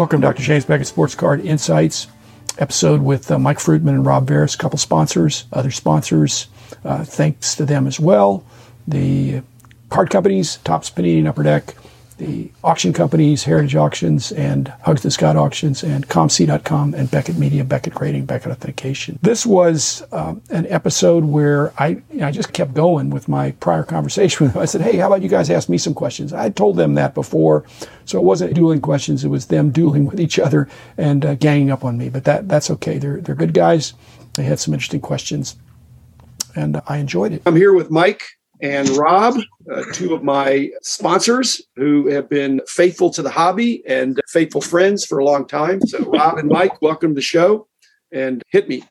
Welcome, Dr. James Beckett Sports Card Insights episode with uh, Mike Fruitman and Rob a couple sponsors, other sponsors. Uh, thanks to them as well. The card companies, Topps Panini and Upper Deck, the auction companies, Heritage Auctions and Huggins and Scott Auctions and COMC.com and Beckett Media, Beckett Grading, Beckett Authentication. This was um, an episode where I, you know, I just kept going with my prior conversation with them. I said, hey, how about you guys ask me some questions? I told them that before, so it wasn't dueling questions. It was them dueling with each other and uh, ganging up on me. But that that's okay. They're, they're good guys. They had some interesting questions and I enjoyed it. I'm here with Mike and Rob, uh, two of my sponsors who have been faithful to the hobby and faithful friends for a long time. So, Rob and Mike, welcome to the show and hit me.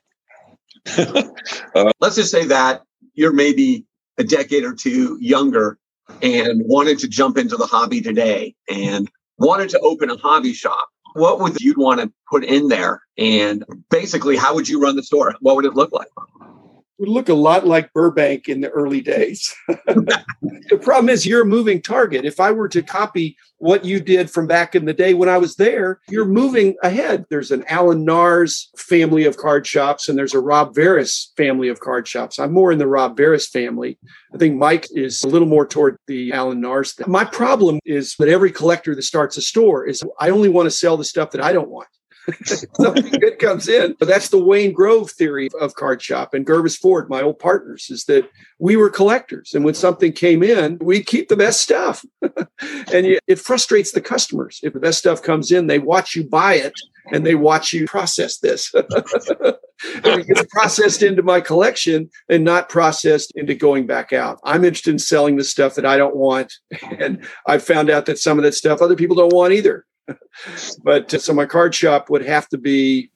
uh, let's just say that you're maybe a decade or two younger and wanted to jump into the hobby today and wanted to open a hobby shop. What would you want to put in there? And basically, how would you run the store? What would it look like? Would look a lot like Burbank in the early days. the problem is you're a moving target. If I were to copy what you did from back in the day when I was there, you're moving ahead. There's an Alan Nars family of card shops and there's a Rob Veris family of card shops. I'm more in the Rob Veris family. I think Mike is a little more toward the Alan Nars thing. My problem is that every collector that starts a store is I only want to sell the stuff that I don't want. something good comes in. But that's the Wayne Grove theory of card shop and Gervis Ford, my old partners, is that we were collectors. And when something came in, we keep the best stuff. and it frustrates the customers. If the best stuff comes in, they watch you buy it and they watch you process this. it gets processed into my collection and not processed into going back out. I'm interested in selling the stuff that I don't want. And I've found out that some of that stuff other people don't want either. but uh, so my card shop would have to be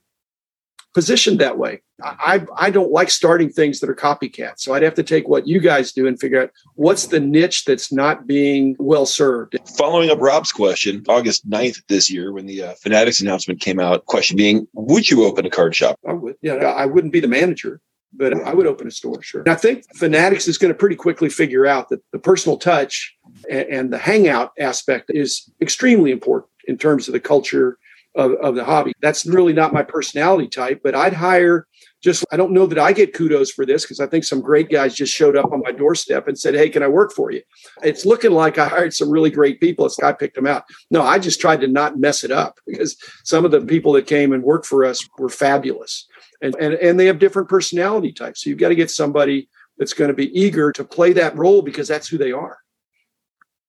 positioned that way. I, I don't like starting things that are copycats. So I'd have to take what you guys do and figure out what's the niche that's not being well served. Following up Rob's question, August 9th this year, when the uh, Fanatics announcement came out, question being, would you open a card shop? I would. Yeah, I wouldn't be the manager, but I would open a store, sure. And I think Fanatics is going to pretty quickly figure out that the personal touch and, and the hangout aspect is extremely important in terms of the culture of, of the hobby. That's really not my personality type, but I'd hire just, I don't know that I get kudos for this because I think some great guys just showed up on my doorstep and said, Hey, can I work for you? It's looking like I hired some really great people. It's I picked them out. No, I just tried to not mess it up because some of the people that came and worked for us were fabulous. And, and, and they have different personality types. So you've got to get somebody that's going to be eager to play that role because that's who they are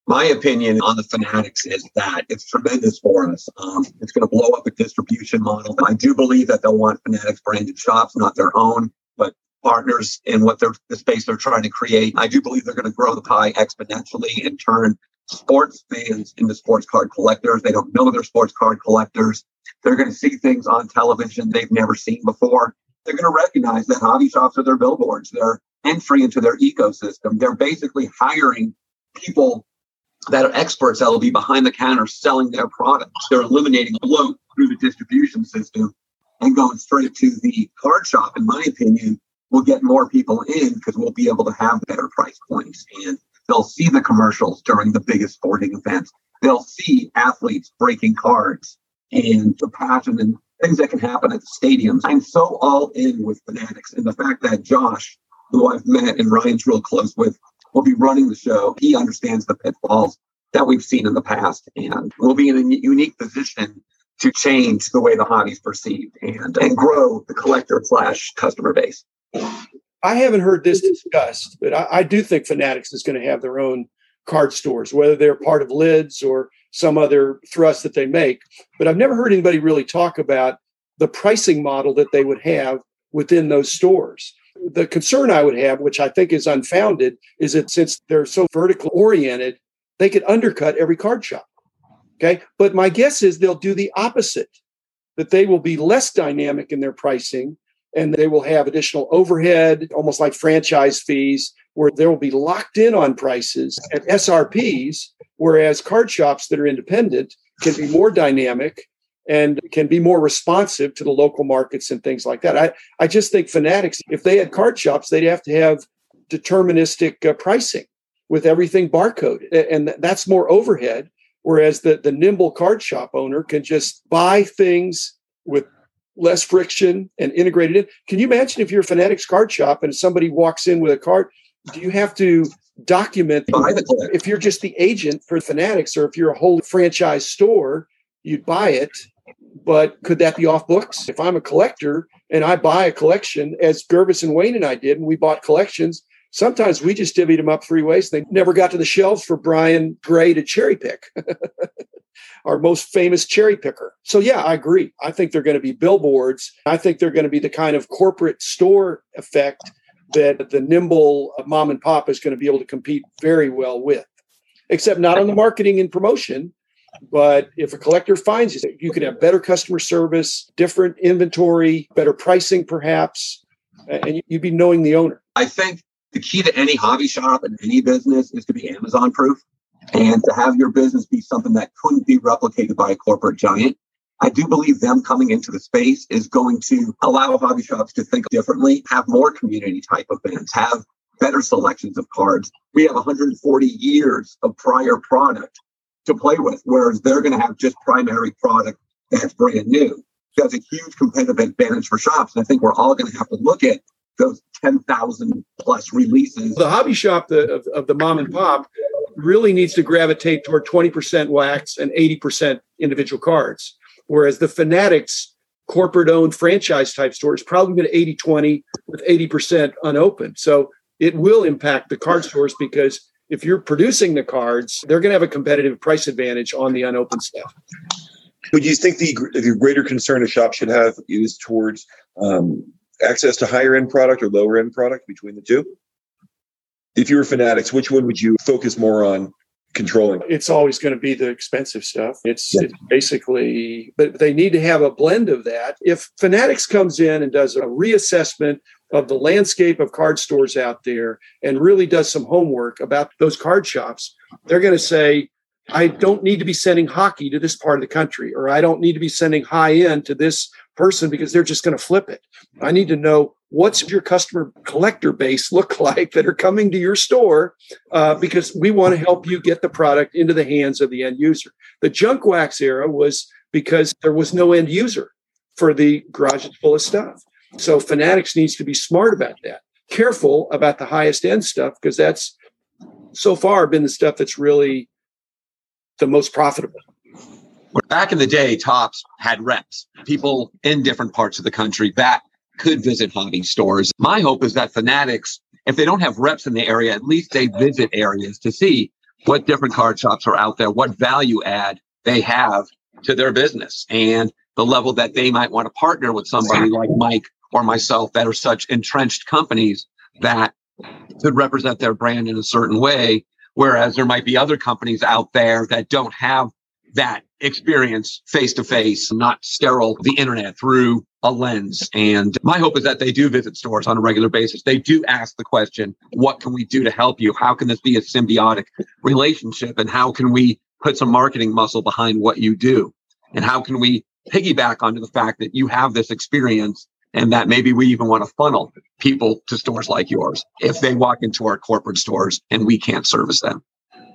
my opinion on the Fanatics is that it's tremendous for us. Um, it's going to blow up a distribution model. I do believe that they'll want Fanatics branded shops, not their own, but partners in what they're the space they're trying to create. I do believe they're going to grow the pie exponentially and turn sports fans into sports card collectors. They don't know they're sports card collectors. They're going to see things on television they've never seen before. They're going to recognize that hobby shops are their billboards. They're entry into their ecosystem. They're basically hiring people that are experts that will be behind the counter selling their products. They're eliminating bloat through the distribution system and going straight to the card shop, in my opinion, will get more people in because we'll be able to have better price points. And they'll see the commercials during the biggest sporting events. They'll see athletes breaking cards and the passion and things that can happen at the stadiums. I'm so all in with Fanatics and the fact that Josh, who I've met and Ryan's real close with, will be running the show. He understands the pitfalls that we've seen in the past, and we'll be in a unique position to change the way the hobby's perceived and and grow the collector slash customer base. I haven't heard this discussed, but I, I do think Fanatics is going to have their own card stores, whether they're part of Lids or some other thrust that they make. But I've never heard anybody really talk about the pricing model that they would have within those stores. The concern I would have, which I think is unfounded, is that since they're so vertical oriented, they could undercut every card shop. Okay. But my guess is they'll do the opposite, that they will be less dynamic in their pricing and they will have additional overhead, almost like franchise fees, where they will be locked in on prices at SRPs, whereas card shops that are independent can be more dynamic and can be more responsive to the local markets and things like that. I, I just think Fanatics, if they had card shops, they'd have to have deterministic uh, pricing with everything barcoded. And that's more overhead. Whereas the, the nimble card shop owner can just buy things with less friction and integrated in. Can you imagine if you're a Fanatics card shop and somebody walks in with a card, do you have to document if you're just the agent for Fanatics or if you're a whole franchise store, you'd buy it. But could that be off books? If I'm a collector and I buy a collection, as Gervis and Wayne and I did, and we bought collections, sometimes we just divvied them up three ways. They never got to the shelves for Brian Gray to cherry pick. Our most famous cherry picker. So, yeah, I agree. I think they're going to be billboards. I think they're going to be the kind of corporate store effect that the nimble mom and pop is going to be able to compete very well with, except not on the marketing and promotion. But if a collector finds it, you could have better customer service, different inventory, better pricing, perhaps, and you'd be knowing the owner. I think the key to any hobby shop and any business is to be Amazon proof and to have your business be something that couldn't be replicated by a corporate giant. I do believe them coming into the space is going to allow hobby shops to think differently, have more community type events, have better selections of cards. We have 140 years of prior product to play with, whereas they're going to have just primary product that's brand new. That's a huge competitive advantage for shops. And I think we're all going to have to look at those 10,000 plus releases. The hobby shop the, of, of the mom and pop really needs to gravitate toward 20% wax and 80% individual cards. Whereas the Fanatics corporate owned franchise type store is probably been 80 20 with 80% unopened. So it will impact the card stores because if you're producing the cards, they're going to have a competitive price advantage on the unopened stuff. Would you think the, the greater concern a shop should have is towards um, access to higher end product or lower end product between the two? If you were fanatics, which one would you focus more on controlling? It's always going to be the expensive stuff. It's, yeah. it's, basically, but they need to have a blend of that. If Fanatics comes in and does a reassessment of the landscape of card stores out there and really does some homework about those card shops, they're going to say, I don't need to be sending hockey to this part of the country, or I don't need to be sending high end to this person because they're just going to flip it. I need to know what's your customer collector base look like that are coming to your store uh, because we want to help you get the product into the hands of the end user. The junk wax era was because there was no end user for the garages full of stuff. So Fanatics needs to be smart about that. Careful about the highest end stuff because that's so far been the stuff that's really the most profitable. Back in the day, Topps had reps, people in different parts of the country that could visit hobby stores. My hope is that Fanatics, if they don't have reps in the area, at least they visit areas to see what different card shops are out there, what value add they have to their business, and the level that they might want to partner with somebody like Mike or myself that are such entrenched companies that could represent their brand in a certain way. Whereas there might be other companies out there that don't have that experience face to face, not sterile the internet through a lens. And my hope is that they do visit stores on a regular basis. They do ask the question, what can we do to help you? How can this be a symbiotic relationship? And how can we put some marketing muscle behind what you do? And how can we piggyback onto the fact that you have this experience and that maybe we even want to funnel people to stores like yours if they walk into our corporate stores and we can't service them.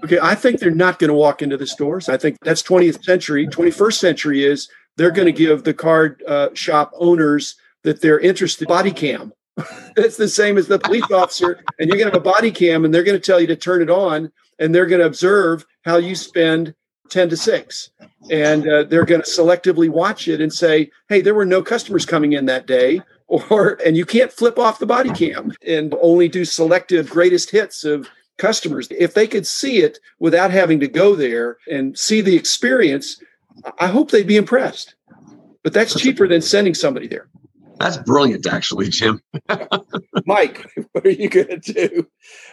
Okay, I think they're not going to walk into the stores. I think that's 20th century. 21st century is they're going to give the card uh, shop owners that they're interested body cam. it's the same as the police officer, and you're going to have a body cam, and they're going to tell you to turn it on, and they're going to observe how you spend 10 to 6 and uh, they're going to selectively watch it and say hey there were no customers coming in that day or and you can't flip off the body cam and only do selective greatest hits of customers. If they could see it without having to go there and see the experience i hope they'd be impressed. But that's cheaper than sending somebody there. That's brilliant actually jim. Mike what are you going to do?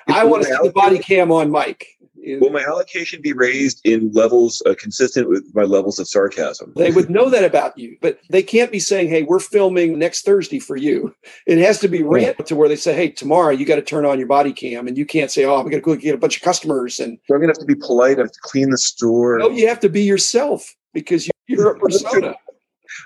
I want to see the body cam on mike Will my allocation be raised in levels uh, consistent with my levels of sarcasm? They would know that about you, but they can't be saying, "Hey, we're filming next Thursday for you." It has to be ramped to where they say, "Hey, tomorrow you got to turn on your body cam," and you can't say, "Oh, I'm going to go get a bunch of customers." And so I'm going to have to be polite. I have to clean the store. No, you have to be yourself because you're a persona.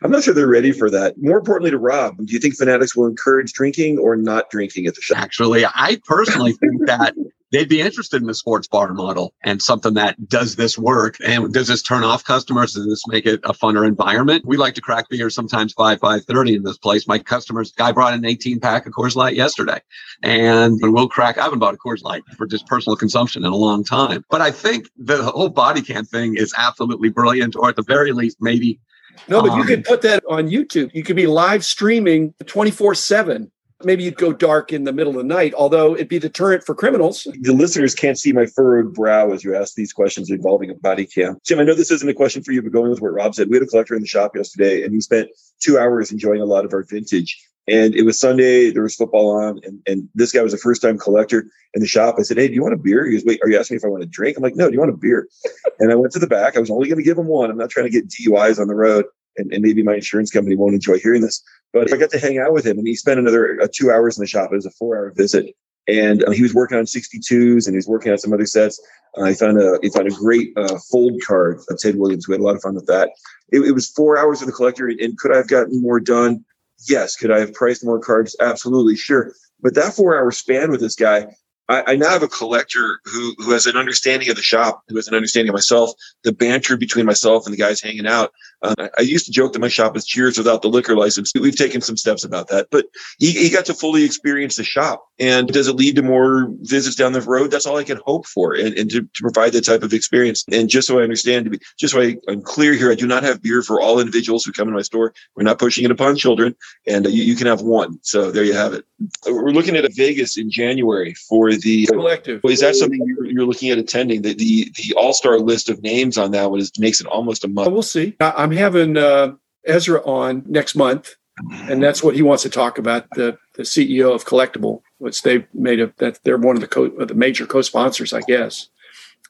I'm not sure they're ready for that. More importantly, to Rob, do you think fanatics will encourage drinking or not drinking at the shop? Actually, I personally think that they'd be interested in the sports bar model and something that does this work? And does this turn off customers? Does this make it a funner environment? We like to crack beer sometimes 5 5.30 in this place. My customers guy brought an 18 pack of Coors Light yesterday and we'll crack I haven't bought a Coors Light for just personal consumption in a long time. But I think the whole body cam thing is absolutely brilliant or at the very least maybe no, but um, you could put that on YouTube. You could be live streaming 24 7 maybe you'd go dark in the middle of the night, although it'd be deterrent for criminals. The listeners can't see my furrowed brow as you ask these questions involving a body cam. Jim, I know this isn't a question for you, but going with what Rob said, we had a collector in the shop yesterday and he spent two hours enjoying a lot of our vintage. And it was Sunday, there was football on, and, and this guy was a first time collector in the shop. I said, Hey, do you want a beer? He goes, Wait, are you asking me if I want a drink? I'm like, No, do you want a beer? And I went to the back. I was only going to give him one. I'm not trying to get DUIs on the road and, and, maybe my insurance company won't enjoy hearing this, but I got to hang out with him and he spent another uh, two hours in the shop. It was a four hour visit. And uh, he was working on 62s and he was working on some other sets. Uh, he found a he found a great uh, fold card of Ted Williams. We had a lot of fun with that. It, it was four hours with the collector. And, and could I have gotten more done? Yes. Could I have priced more cards? Absolutely, sure. But that four hour span with this guy, I, I, now have a collector who who has an understanding of the shop, who has an understanding of myself, the banter between myself and the guys hanging out. Uh, I used to joke that my shop is Cheers without the liquor license. We've taken some steps about that, but he, he got to fully experience the shop. And does it lead to more visits down the road? That's all I can hope for, and, and to, to provide that type of experience. And just so I understand, to be just so I, am clear here, I do not have beer for all individuals who come in my store. We're not pushing it upon children, and you, you can have one. So there you have it. We're looking at a Vegas in January for the collective. Is that something you're, you're looking at attending? The the, the all star list of names on that one is makes it almost a month. We'll see. I'm having uh, Ezra on next month, and that's what he wants to talk about. The the CEO of Collectable, which they made a that they're one of the co, the major co-sponsors, I guess.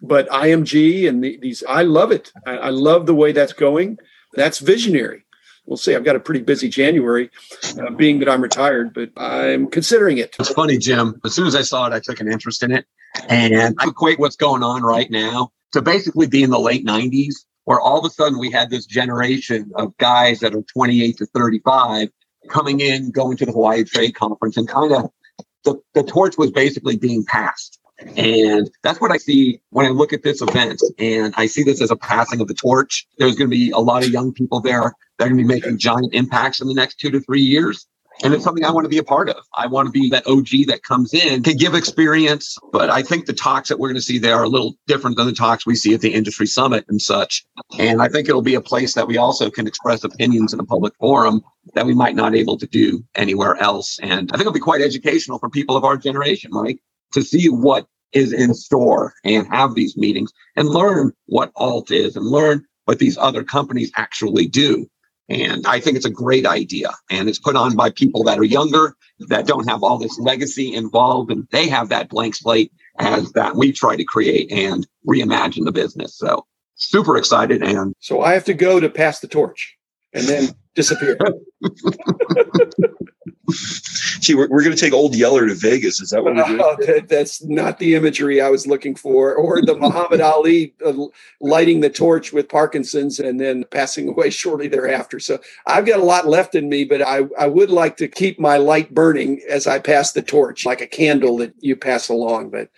But IMG and the, these, I love it. I, I love the way that's going. That's visionary we'll see. I've got a pretty busy January, uh, being that I'm retired, but I'm considering it. It's funny, Jim. As soon as I saw it, I took an interest in it, and I equate what's going on right now to basically be in the late '90s, where all of a sudden we had this generation of guys that are 28 to 35 coming in, going to the Hawaii Trade Conference, and kind of the, the torch was basically being passed. And that's what I see when I look at this event. And I see this as a passing of the torch. There's going to be a lot of young people there that are going to be making giant impacts in the next two to three years. And it's something I want to be a part of. I want to be that OG that comes in to give experience. But I think the talks that we're going to see there are a little different than the talks we see at the industry summit and such. And I think it'll be a place that we also can express opinions in a public forum that we might not able to do anywhere else. And I think it'll be quite educational for people of our generation, Mike to see what is in store and have these meetings and learn what alt is and learn what these other companies actually do. And I think it's a great idea. And it's put on by people that are younger, that don't have all this legacy involved, and they have that blank slate as that we try to create and reimagine the business. So super excited. And so I have to go to pass the torch and then disappear. Gee, we're, we're going to take Old Yeller to Vegas. Is that what we're doing? that, that's not the imagery I was looking for, or the Muhammad Ali uh, lighting the torch with Parkinson's and then passing away shortly thereafter. So I've got a lot left in me, but I, I would like to keep my light burning as I pass the torch, like a candle that you pass along. But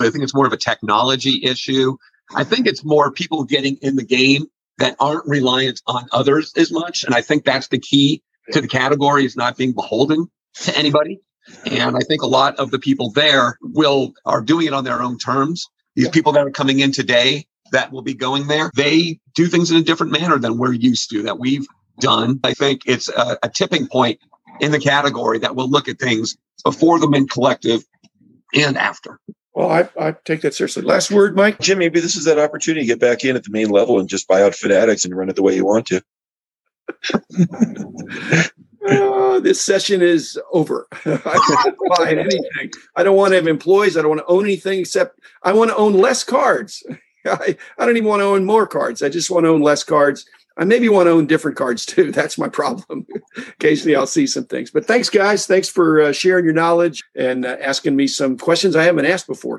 I think it's more of a technology issue. I think it's more people getting in the game that aren't reliant on others as much. And I think that's the key to the category is not being beholden to anybody. And I think a lot of the people there will are doing it on their own terms. These people that are coming in today that will be going there, they do things in a different manner than we're used to, that we've done. I think it's a, a tipping point in the category that will look at things before the Mint Collective and after. Well, I, I take that seriously. Last word, Mike. Jim, maybe this is that opportunity to get back in at the main level and just buy out Fanatics and run it the way you want to. Uh, this session is over. I don't buy anything. I don't want to have employees. I don't want to own anything except I want to own less cards. I, I don't even want to own more cards. I just want to own less cards. I maybe want to own different cards too. That's my problem. Occasionally I'll see some things. But thanks, guys. Thanks for uh, sharing your knowledge and uh, asking me some questions I haven't asked before.